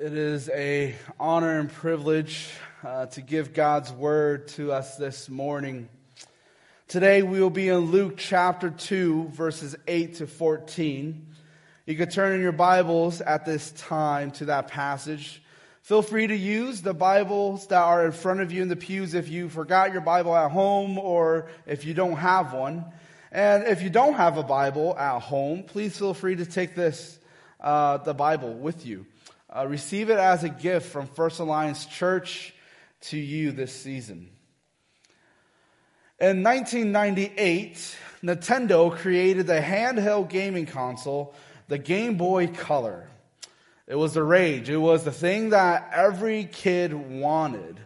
It is a honor and privilege uh, to give God's word to us this morning. Today we will be in Luke chapter 2 verses 8 to 14. You could turn in your Bibles at this time to that passage. Feel free to use the Bibles that are in front of you in the pews if you forgot your Bible at home or if you don't have one. And if you don't have a Bible at home, please feel free to take this, uh, the Bible with you. Uh, receive it as a gift from First Alliance Church to you this season. In 1998, Nintendo created the handheld gaming console, the Game Boy Color. It was the rage. It was the thing that every kid wanted.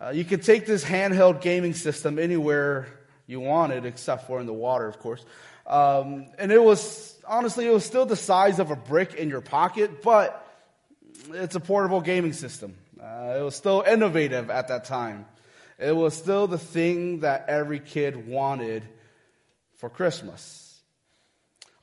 Uh, you could take this handheld gaming system anywhere you wanted, except for in the water, of course. Um, and it was, honestly, it was still the size of a brick in your pocket, but it's a portable gaming system. Uh, it was still innovative at that time. It was still the thing that every kid wanted for Christmas.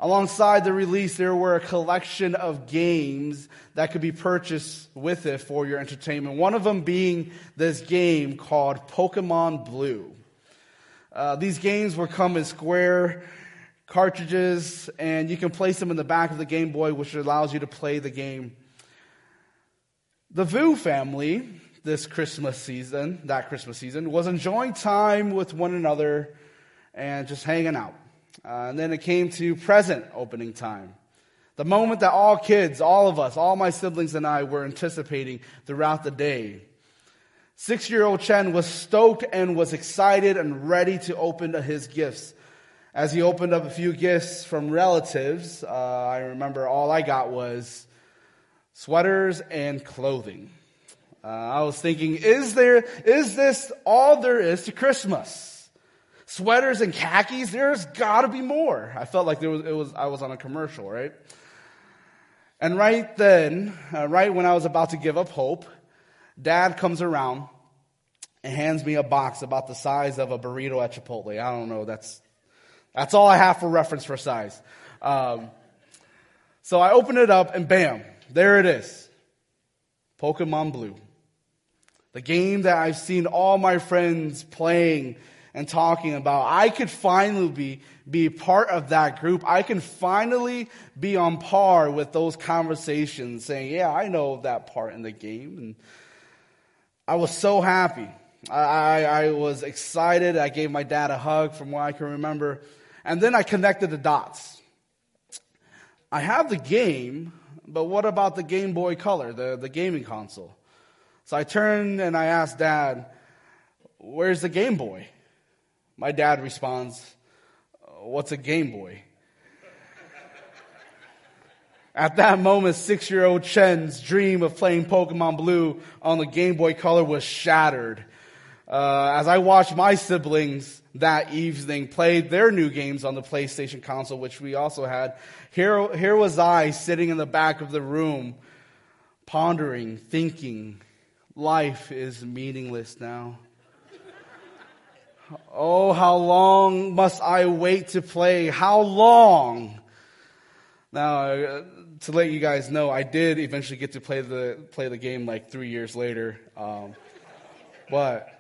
Alongside the release, there were a collection of games that could be purchased with it for your entertainment. One of them being this game called Pokemon Blue. Uh, these games would come in square cartridges, and you can place them in the back of the Game Boy, which allows you to play the game the Vu family, this Christmas season, that Christmas season, was enjoying time with one another and just hanging out. Uh, and then it came to present opening time. The moment that all kids, all of us, all my siblings and I were anticipating throughout the day. Six year old Chen was stoked and was excited and ready to open his gifts. As he opened up a few gifts from relatives, uh, I remember all I got was sweaters and clothing. Uh, I was thinking, is there, is this all there is to Christmas? Sweaters and khakis? There's gotta be more. I felt like there was, it was, I was on a commercial, right? And right then, uh, right when I was about to give up hope, dad comes around and hands me a box about the size of a burrito at Chipotle. I don't know. That's, that's all I have for reference for size. Um, so I open it up and bam, there it is. Pokemon Blue. The game that I've seen all my friends playing and talking about. I could finally be, be part of that group. I can finally be on par with those conversations saying, yeah, I know that part in the game. And I was so happy. I, I was excited. I gave my dad a hug from what I can remember. And then I connected the dots. I have the game, but what about the Game Boy Color, the, the gaming console? So I turned and I asked Dad, Where's the Game Boy? My dad responds, What's a Game Boy? At that moment, six year old Chen's dream of playing Pokemon Blue on the Game Boy Color was shattered. Uh, as I watched my siblings that evening play their new games on the PlayStation console, which we also had, here, here was I sitting in the back of the room, pondering, thinking, life is meaningless now. Oh, how long must I wait to play? How long? Now, uh, to let you guys know, I did eventually get to play the play the game like three years later, um, but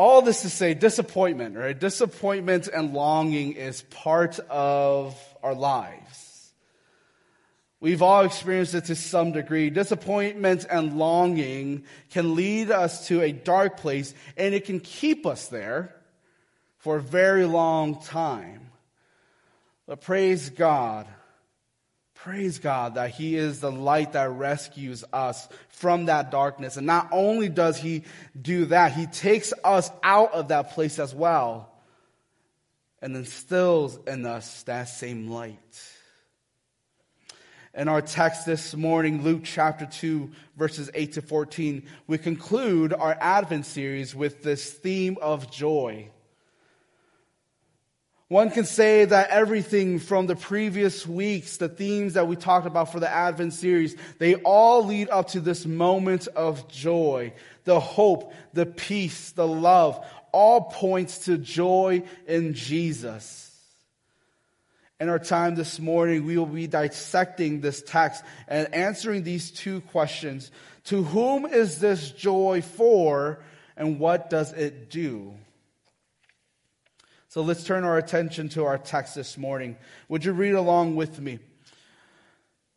all this to say disappointment, right? Disappointment and longing is part of our lives. We've all experienced it to some degree. Disappointment and longing can lead us to a dark place and it can keep us there for a very long time. But praise God Praise God that He is the light that rescues us from that darkness. And not only does He do that, He takes us out of that place as well and instills in us that same light. In our text this morning, Luke chapter 2, verses 8 to 14, we conclude our Advent series with this theme of joy. One can say that everything from the previous weeks, the themes that we talked about for the Advent series, they all lead up to this moment of joy. The hope, the peace, the love, all points to joy in Jesus. in our time this morning, we will be dissecting this text and answering these two questions. To whom is this joy for, and what does it do? So let's turn our attention to our text this morning. Would you read along with me?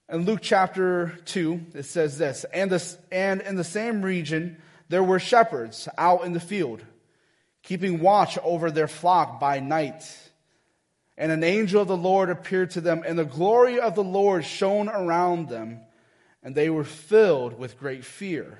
In Luke chapter 2, it says this and, this, and in the same region, there were shepherds out in the field, keeping watch over their flock by night. And an angel of the Lord appeared to them, and the glory of the Lord shone around them, and they were filled with great fear.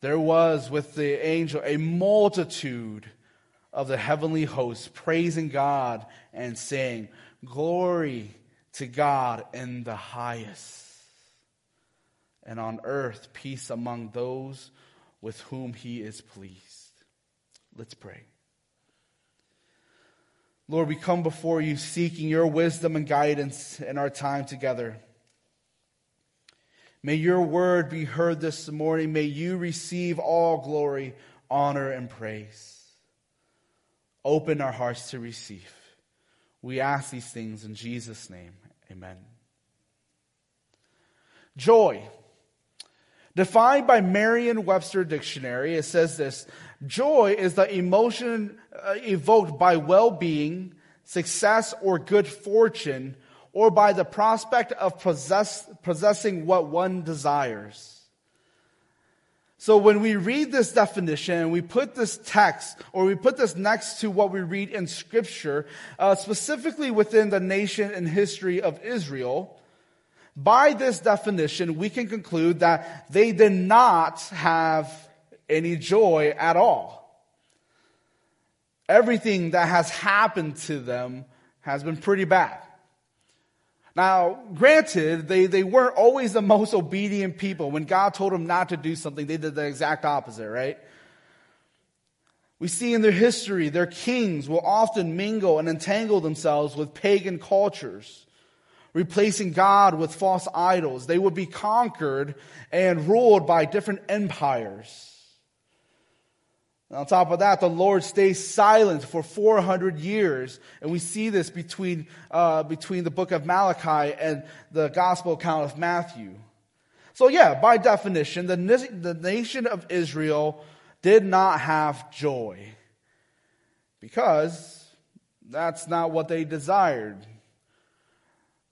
there was with the angel a multitude of the heavenly hosts praising God and saying, Glory to God in the highest. And on earth, peace among those with whom he is pleased. Let's pray. Lord, we come before you seeking your wisdom and guidance in our time together. May your word be heard this morning. May you receive all glory, honor, and praise. Open our hearts to receive. We ask these things in Jesus' name. Amen. Joy. Defined by Merriam Webster Dictionary, it says this Joy is the emotion uh, evoked by well being, success, or good fortune, or by the prospect of possess, possessing what one desires. So when we read this definition and we put this text or we put this next to what we read in scripture, uh, specifically within the nation and history of Israel, by this definition, we can conclude that they did not have any joy at all. Everything that has happened to them has been pretty bad. Now, granted, they, they weren't always the most obedient people. When God told them not to do something, they did the exact opposite, right? We see in their history, their kings will often mingle and entangle themselves with pagan cultures, replacing God with false idols. They would be conquered and ruled by different empires. And on top of that, the Lord stays silent for 400 years. And we see this between, uh, between the book of Malachi and the gospel account of Matthew. So yeah, by definition, the, the nation of Israel did not have joy. Because that's not what they desired.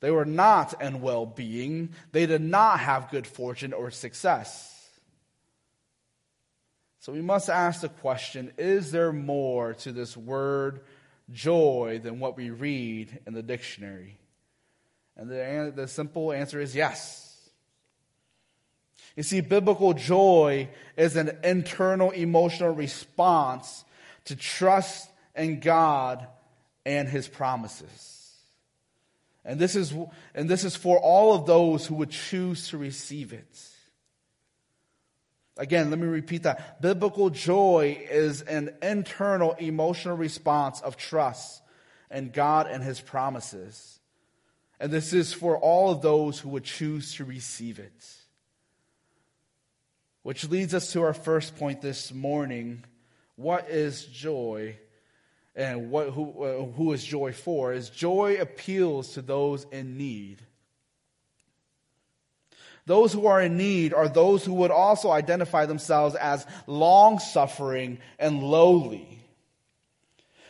They were not in well being. They did not have good fortune or success. So we must ask the question is there more to this word joy than what we read in the dictionary? And the, the simple answer is yes. You see, biblical joy is an internal emotional response to trust in God and his promises. And this is, and this is for all of those who would choose to receive it. Again, let me repeat that. Biblical joy is an internal emotional response of trust in God and His promises. And this is for all of those who would choose to receive it. Which leads us to our first point this morning. What is joy? And what, who, uh, who is joy for? Is joy appeals to those in need. Those who are in need are those who would also identify themselves as long suffering and lowly.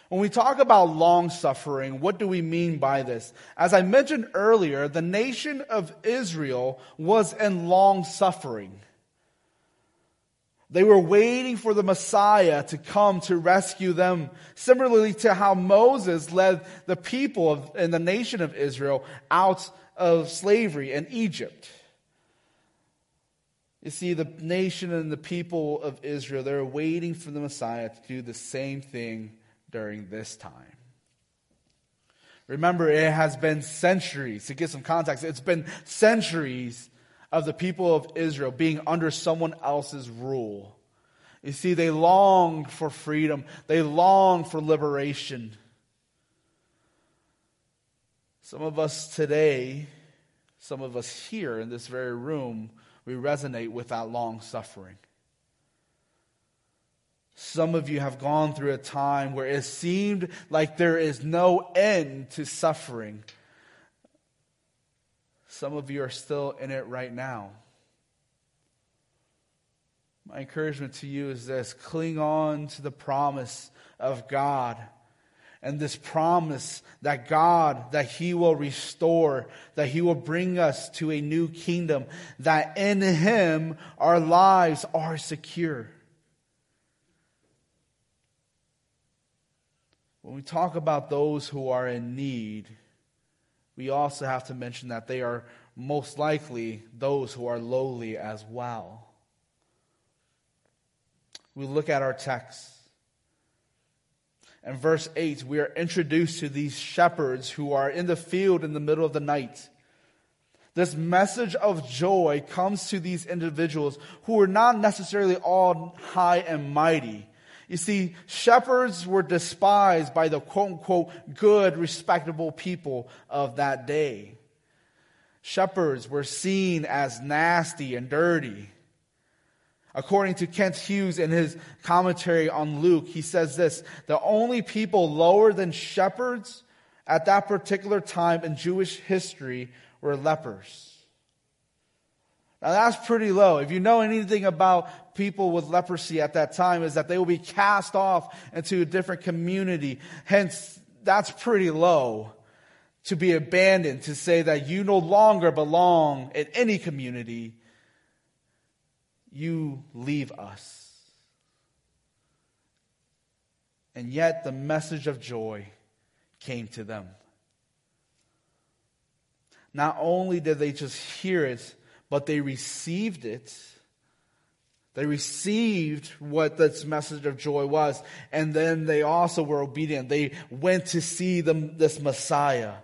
When we talk about long suffering, what do we mean by this? As I mentioned earlier, the nation of Israel was in long suffering. They were waiting for the Messiah to come to rescue them, similarly to how Moses led the people of, and the nation of Israel out of slavery in Egypt. You see, the nation and the people of Israel, they're waiting for the Messiah to do the same thing during this time. Remember, it has been centuries. To get some context, it's been centuries of the people of Israel being under someone else's rule. You see, they long for freedom, they long for liberation. Some of us today, some of us here in this very room, we resonate with that long suffering. Some of you have gone through a time where it seemed like there is no end to suffering. Some of you are still in it right now. My encouragement to you is this cling on to the promise of God and this promise that God, that He will restore, that He will bring us to a new kingdom, that in Him our lives are secure. When we talk about those who are in need, we also have to mention that they are most likely those who are lowly as well. We look at our text. In verse 8, we are introduced to these shepherds who are in the field in the middle of the night. This message of joy comes to these individuals who are not necessarily all high and mighty. You see, shepherds were despised by the quote unquote good, respectable people of that day. Shepherds were seen as nasty and dirty. According to Kent Hughes in his commentary on Luke, he says this the only people lower than shepherds at that particular time in Jewish history were lepers. Now that's pretty low. If you know anything about people with leprosy at that time is that they will be cast off into a different community. Hence, that's pretty low to be abandoned, to say that you no longer belong in any community. You leave us. And yet the message of joy came to them. Not only did they just hear it, but they received it. They received what this message of joy was, and then they also were obedient. They went to see them, this Messiah.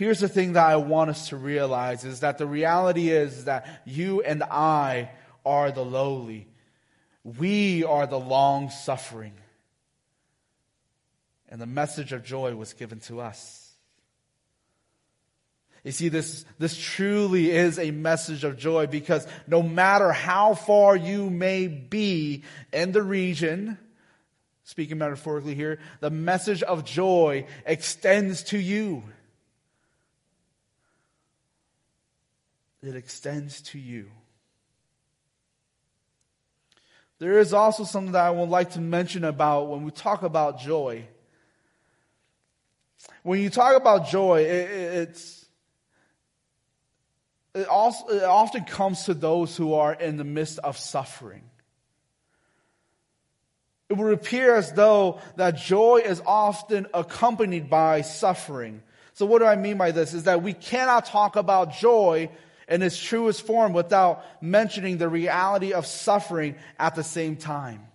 Here's the thing that I want us to realize is that the reality is that you and I are the lowly. We are the long suffering. And the message of joy was given to us. You see, this, this truly is a message of joy because no matter how far you may be in the region, speaking metaphorically here, the message of joy extends to you. It extends to you. There is also something that I would like to mention about when we talk about joy. When you talk about joy, it, it's it, also, it often comes to those who are in the midst of suffering. It would appear as though that joy is often accompanied by suffering. So what do I mean by this? Is that we cannot talk about joy in its truest form without mentioning the reality of suffering at the same time.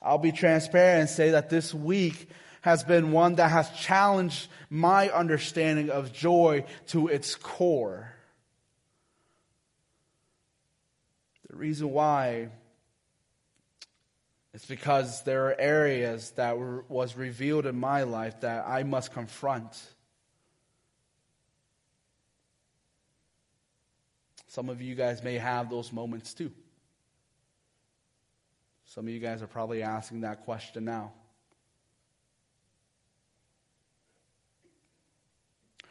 I'll be transparent and say that this week has been one that has challenged my understanding of joy to its core. The reason why is because there are areas that were, was revealed in my life that I must confront. Some of you guys may have those moments too. Some of you guys are probably asking that question now.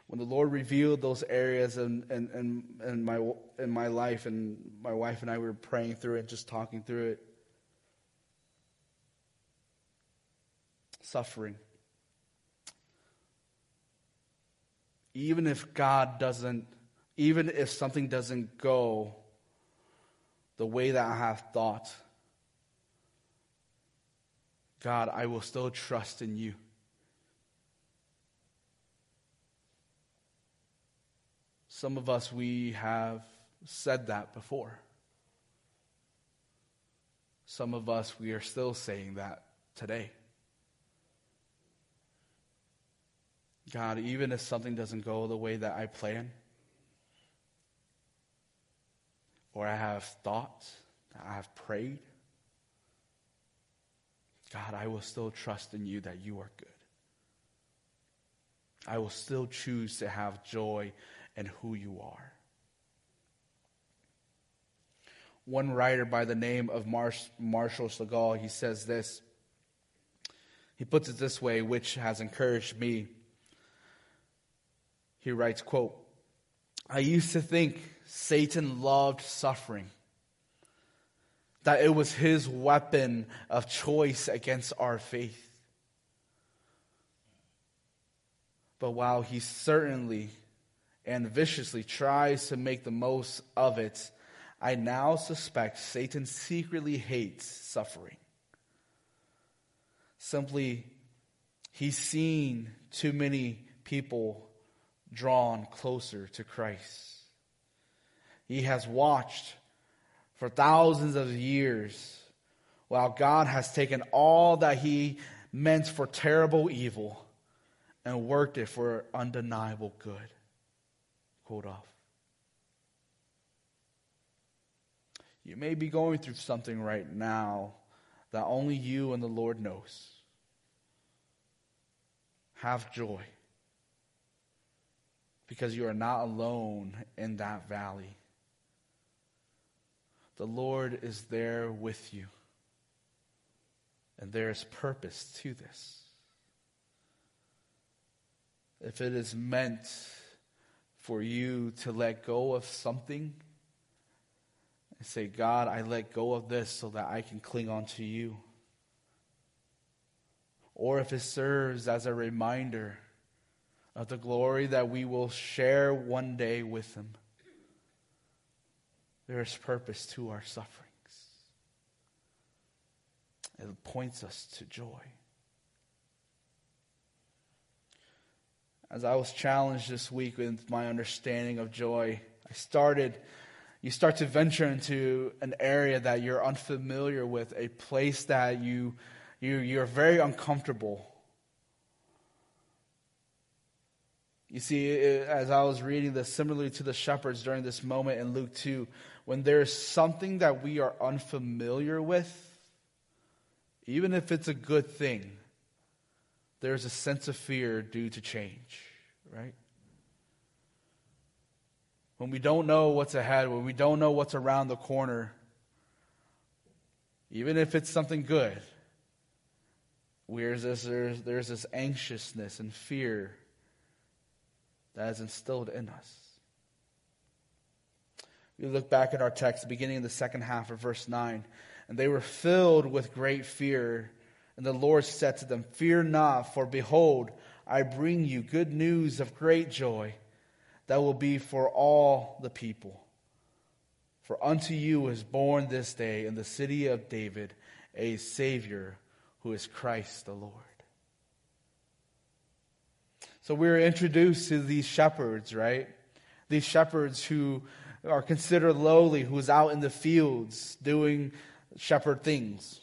when the Lord revealed those areas in, in, in, in, my, in my life, and my wife and I were praying through it, just talking through it, suffering. Even if God doesn't, even if something doesn't go the way that I have thought, God, I will still trust in you. Some of us, we have said that before. Some of us, we are still saying that today. God, even if something doesn't go the way that I plan, or I have thought, I have prayed, God, I will still trust in you that you are good. I will still choose to have joy in who you are. One writer by the name of Marshall Segal, he says this. He puts it this way, which has encouraged me. He writes, quote, I used to think Satan loved suffering, that it was his weapon of choice against our faith. But while he certainly and viciously tries to make the most of it, I now suspect Satan secretly hates suffering. Simply, he's seen too many people drawn closer to Christ. He has watched for thousands of years while God has taken all that he meant for terrible evil and worked it for undeniable good. Quote off. You may be going through something right now that only you and the Lord knows. Have joy because you are not alone in that valley. The Lord is there with you, and there is purpose to this. If it is meant for you to let go of something, and say, God, I let go of this so that I can cling on to you. Or if it serves as a reminder of the glory that we will share one day with Him, there is purpose to our sufferings. It points us to joy. As I was challenged this week with my understanding of joy, I started you start to venture into an area that you're unfamiliar with, a place that you, you, you're very uncomfortable. You see, uh, as I was reading this, similarly to the shepherds during this moment in Luke 2, when there's something that we are unfamiliar with, even if it's a good thing, there's a sense of fear due to change, right? when we don't know what's ahead, when we don't know what's around the corner, even if it's something good, there's this, there's, there's this anxiousness and fear that is instilled in us. We look back at our text, beginning in the second half of verse 9, and they were filled with great fear. And the Lord said to them, Fear not, for behold, I bring you good news of great joy that will be for all the people. For unto you is born this day in the city of David a Savior who is Christ the Lord. So we're introduced to these shepherds, right? These shepherds who are considered lowly, who's out in the fields doing shepherd things.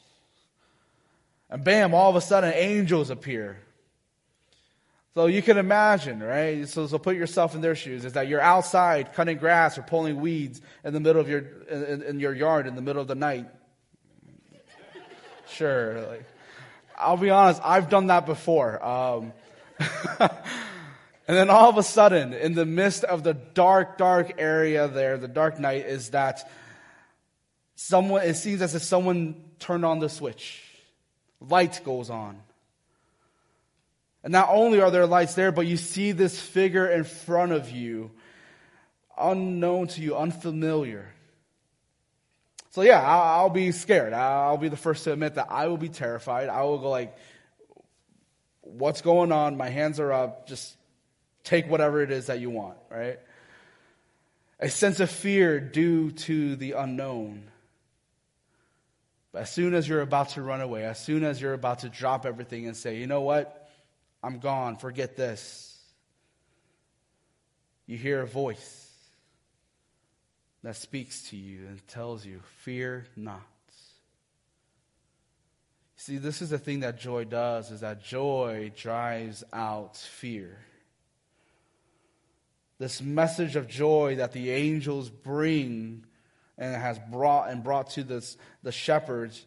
And bam, all of a sudden angels appear. So you can imagine, right? So, so put yourself in their shoes. Is that you're outside cutting grass or pulling weeds in the middle of your in, in your yard in the middle of the night. Sure. Like, I'll be honest, I've done that before. Um, and then all of a sudden, in the midst of the dark, dark area there, the dark night, is that someone, it seems as if someone turned on the switch. Light goes on. And not only are there lights there, but you see this figure in front of you, unknown to you, unfamiliar. So yeah, I'll, I'll be scared. I'll be the first to admit that I will be terrified. I will go like, what's going on? My hands are up. Just take whatever it is that you want, right? A sense of fear due to the unknown. But as soon as you're about to run away, as soon as you're about to drop everything and say, you know what? I'm gone. Forget this. You hear a voice that speaks to you and tells you, Fear not. See, this is the thing that joy does, is that joy drives out fear. This message of joy that the angels bring and has brought and brought to this, the shepherds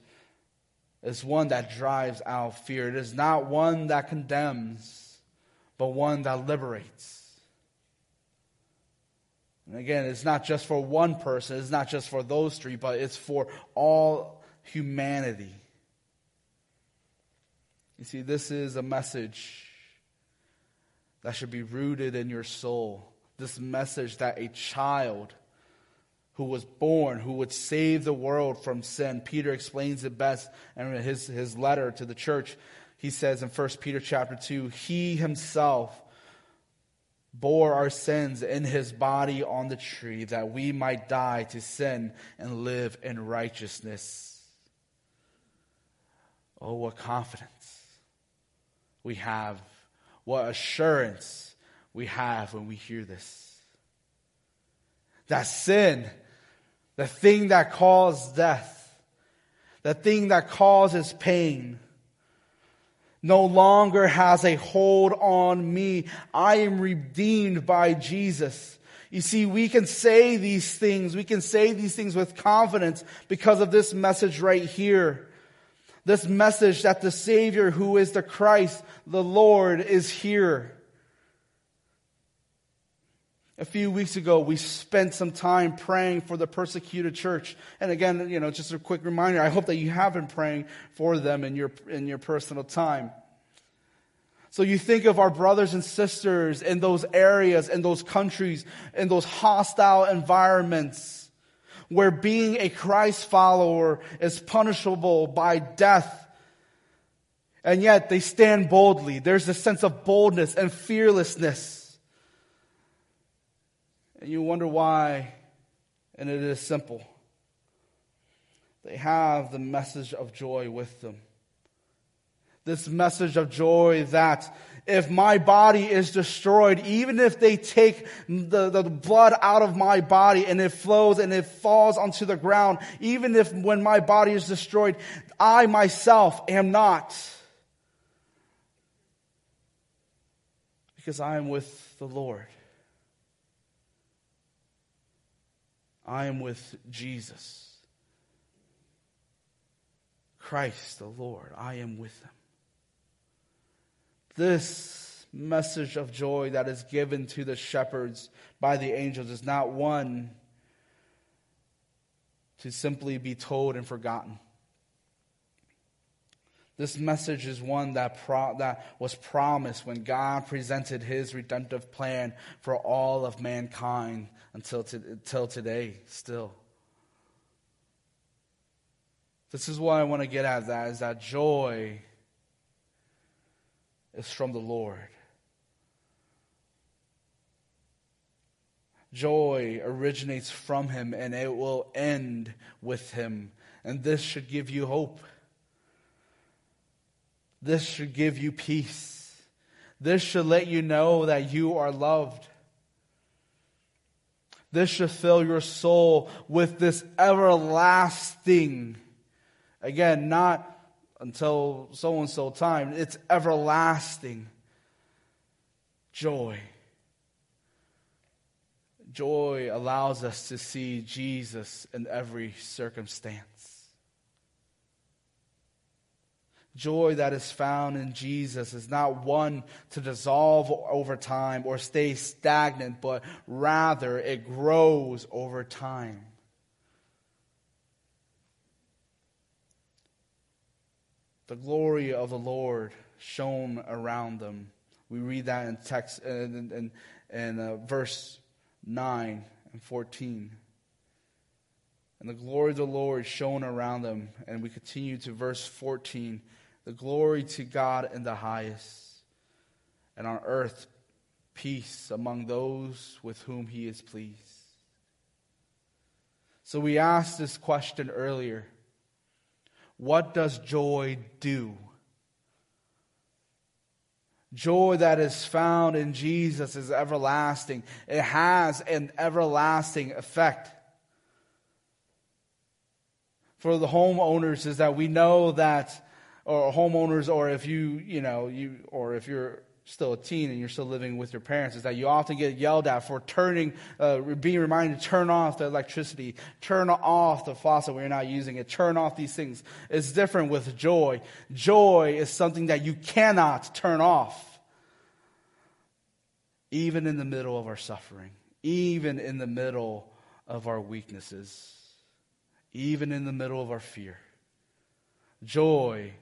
is one that drives out fear. It is not one that condemns, but one that liberates. And again, it's not just for one person, it's not just for those three, but it's for all humanity. You see, this is a message that should be rooted in your soul. This message that a child who was born, who would save the world from sin. Peter explains it best in his, his letter to the church. He says in 1 Peter chapter 2, He himself bore our sins in his body on the tree that we might die to sin and live in righteousness. Oh, what confidence we have, what assurance we have when we hear this. That sin the thing that caused death, the thing that causes pain, no longer has a hold on me. I am redeemed by Jesus. You see, we can say these things, we can say these things with confidence because of this message right here. This message that the Savior, who is the Christ, the Lord, is here. A few weeks ago, we spent some time praying for the persecuted church. And again, you know, just a quick reminder, I hope that you have been praying for them in your, in your personal time. So you think of our brothers and sisters in those areas, in those countries, in those hostile environments where being a Christ follower is punishable by death. And yet they stand boldly. There's a sense of boldness and fearlessness. And you wonder why, and it is simple. They have the message of joy with them. This message of joy that if my body is destroyed, even if they take the, the blood out of my body and it flows and it falls onto the ground, even if when my body is destroyed, I myself am not. Because I am with the Lord. I am with Jesus. Christ the Lord. I am with him. This message of joy that is given to the shepherds by the angels is not one to simply be told and forgotten. This message is one that, pro- that was promised when God presented his redemptive plan for all of mankind until, to, until today, still. This is what I want to get at that is that joy is from the Lord. Joy originates from Him and it will end with Him. And this should give you hope. This should give you peace. This should let you know that you are loved. This should fill your soul with this everlasting, again, not until so and so time, it's everlasting joy. Joy allows us to see Jesus in every circumstance joy that is found in Jesus is not one to dissolve over time or stay stagnant, but rather it grows over time. The glory of the Lord shone around them. We read that in text in, in, in uh, verse 9 and 14. And the glory of the Lord shone around them. And we continue to verse 14 the glory to God in the highest, and on earth peace among those with whom he is pleased. So we asked this question earlier What does joy do? Joy that is found in Jesus is everlasting. It has an everlasting effect. For the homeowners, is that we know that or homeowners, or if you, you know, you, or if you're still a teen and you're still living with your parents is that you often get yelled at for turning, uh, being reminded to turn off the electricity, turn off the faucet when you're not using it, turn off these things. It's different with joy. Joy is something that you cannot turn off. Even in the middle of our suffering, even in the middle of our weaknesses, even in the middle of our fear. Joy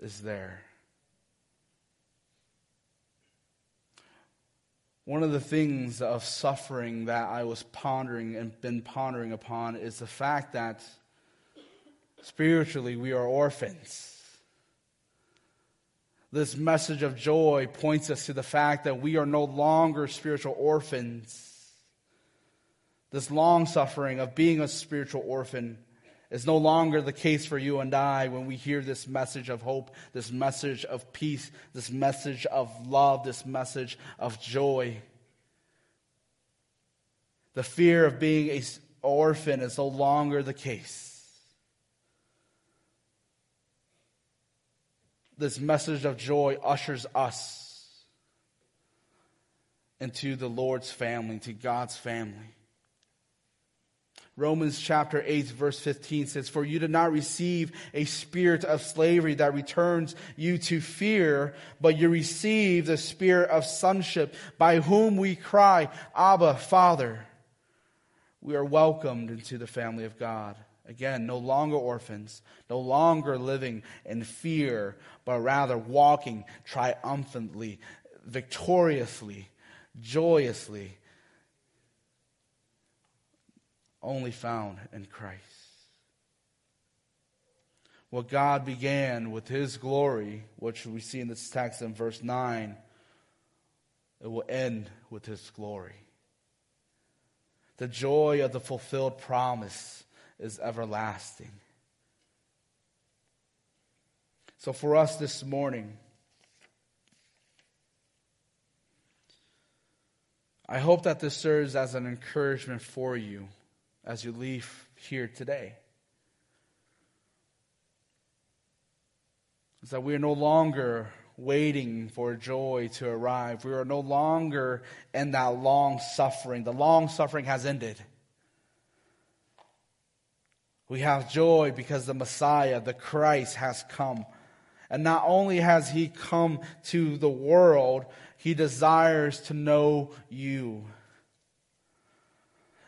is there. One of the things of suffering that I was pondering and been pondering upon is the fact that spiritually we are orphans. This message of joy points us to the fact that we are no longer spiritual orphans. This long suffering of being a spiritual orphan is no longer the case for you and I when we hear this message of hope, this message of peace, this message of love, this message of joy. The fear of being an orphan is no longer the case. This message of joy ushers us into the Lord's family, to God's family. Romans chapter 8 verse 15 says, For you did not receive a spirit of slavery that returns you to fear, but you received the spirit of sonship by whom we cry, Abba, Father. We are welcomed into the family of God. Again, no longer orphans, no longer living in fear, but rather walking triumphantly, victoriously, joyously only found in Christ. What God began with His glory, which we see in this text in verse 9, it will end with His glory. The joy of the fulfilled promise is everlasting. So, for us this morning, I hope that this serves as an encouragement for you as you leave here today. Is that we are no longer waiting for joy to arrive. We are no longer in that long suffering. The long suffering has ended. We have joy because the Messiah, the Christ, has come. And not only has he come to the world, he desires to know you.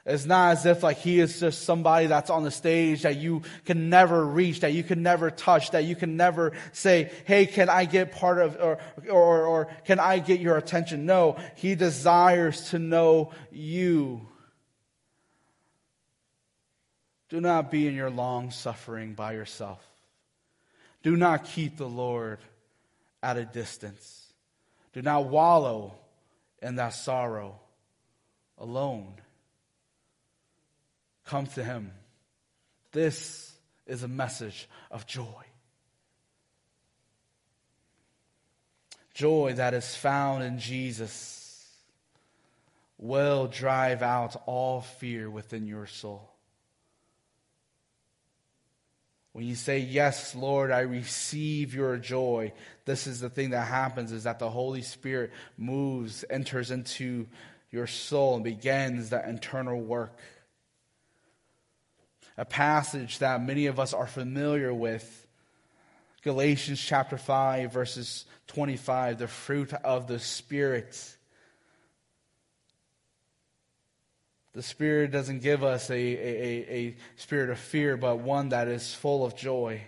It's not as if like he is just somebody that's on the stage that you can never reach, that you can never touch, that you can never say, hey, can I get part of, or, or, or can I get your attention? No, he desires to know you. Do not be in your long suffering by yourself. Do not keep the Lord at a distance. Do not wallow in that sorrow alone. Come to Him. This is a message of joy. Joy that is found in Jesus will drive out all fear within your soul. When you say, Yes, Lord, I receive your joy, this is the thing that happens is that the Holy Spirit moves, enters into your soul, and begins that internal work a passage that many of us are familiar with. Galatians chapter 5, verses 25, the fruit of the Spirit. The Spirit doesn't give us a, a, a, spirit of fear, but one that is full of joy.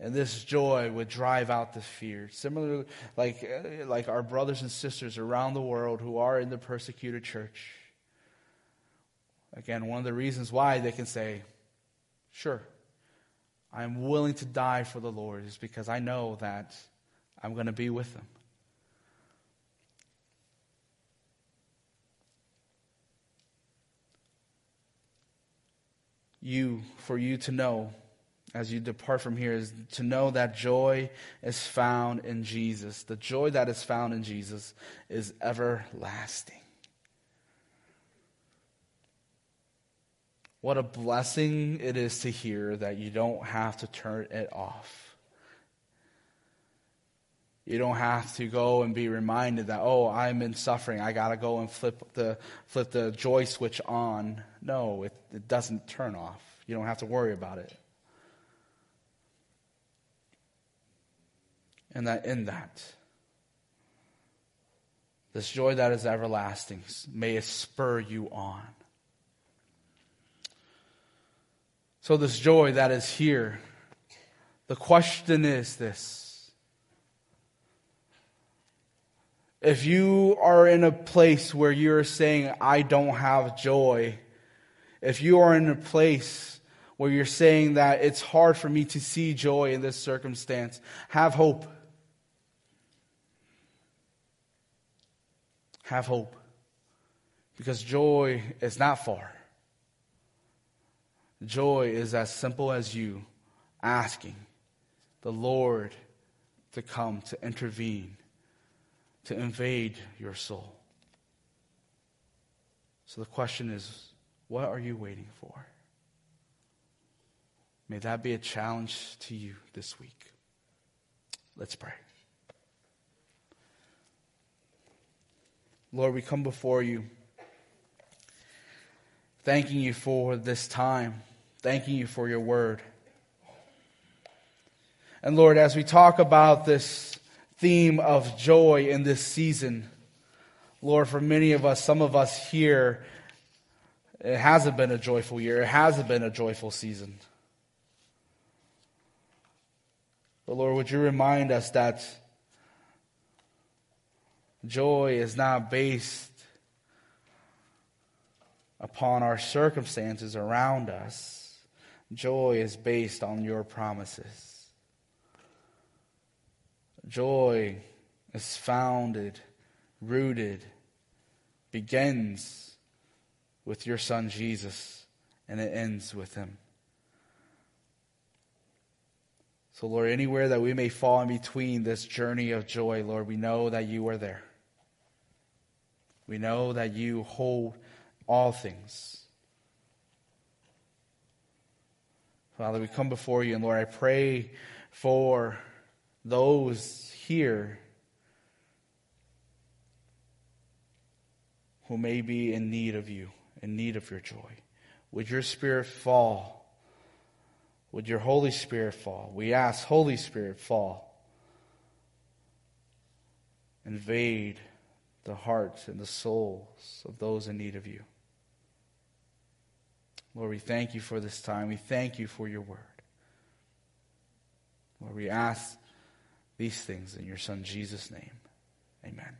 And this joy would drive out the fear. Similarly, like, like our brothers and sisters around the world who are in the persecuted church Again, one of the reasons why they can say, Sure, I'm willing to die for the Lord is because I know that I'm going to be with them. You, for you to know as you depart from here, is to know that joy is found in Jesus. The joy that is found in Jesus is everlasting. What a blessing it is to hear that you don't have to turn it off. You don't have to go and be reminded that, oh, I'm in suffering. I got to go and flip the, flip the joy switch on. No, it, it doesn't turn off. You don't have to worry about it. And that in that, this joy that is everlasting, may it spur you on. So, this joy that is here, the question is this. If you are in a place where you're saying, I don't have joy, if you are in a place where you're saying that it's hard for me to see joy in this circumstance, have hope. Have hope. Because joy is not far. Joy is as simple as you asking the Lord to come, to intervene, to invade your soul. So the question is what are you waiting for? May that be a challenge to you this week. Let's pray. Lord, we come before you, thanking you for this time, thanking you for your word. And Lord, as we talk about this theme of joy in this season, Lord, for many of us, some of us here, it hasn't been a joyful year. It hasn't been a joyful season. But Lord, would you remind us that joy is not based upon our circumstances around us. Joy is based on your promises. Joy is founded, rooted, begins with your son Jesus, and it ends with him. So, Lord, anywhere that we may fall in between this journey of joy, Lord, we know that you are there. We know that you hold all things. Father, we come before you, and Lord, I pray for those here who may be in need of you, in need of your joy. Would your spirit fall? Would your Holy Spirit fall? We ask, Holy Spirit, fall. Invade the hearts and the souls of those in need of you. Lord, we thank you for this time. We thank you for your word. Lord, we ask these things in your Son Jesus' name. Amen.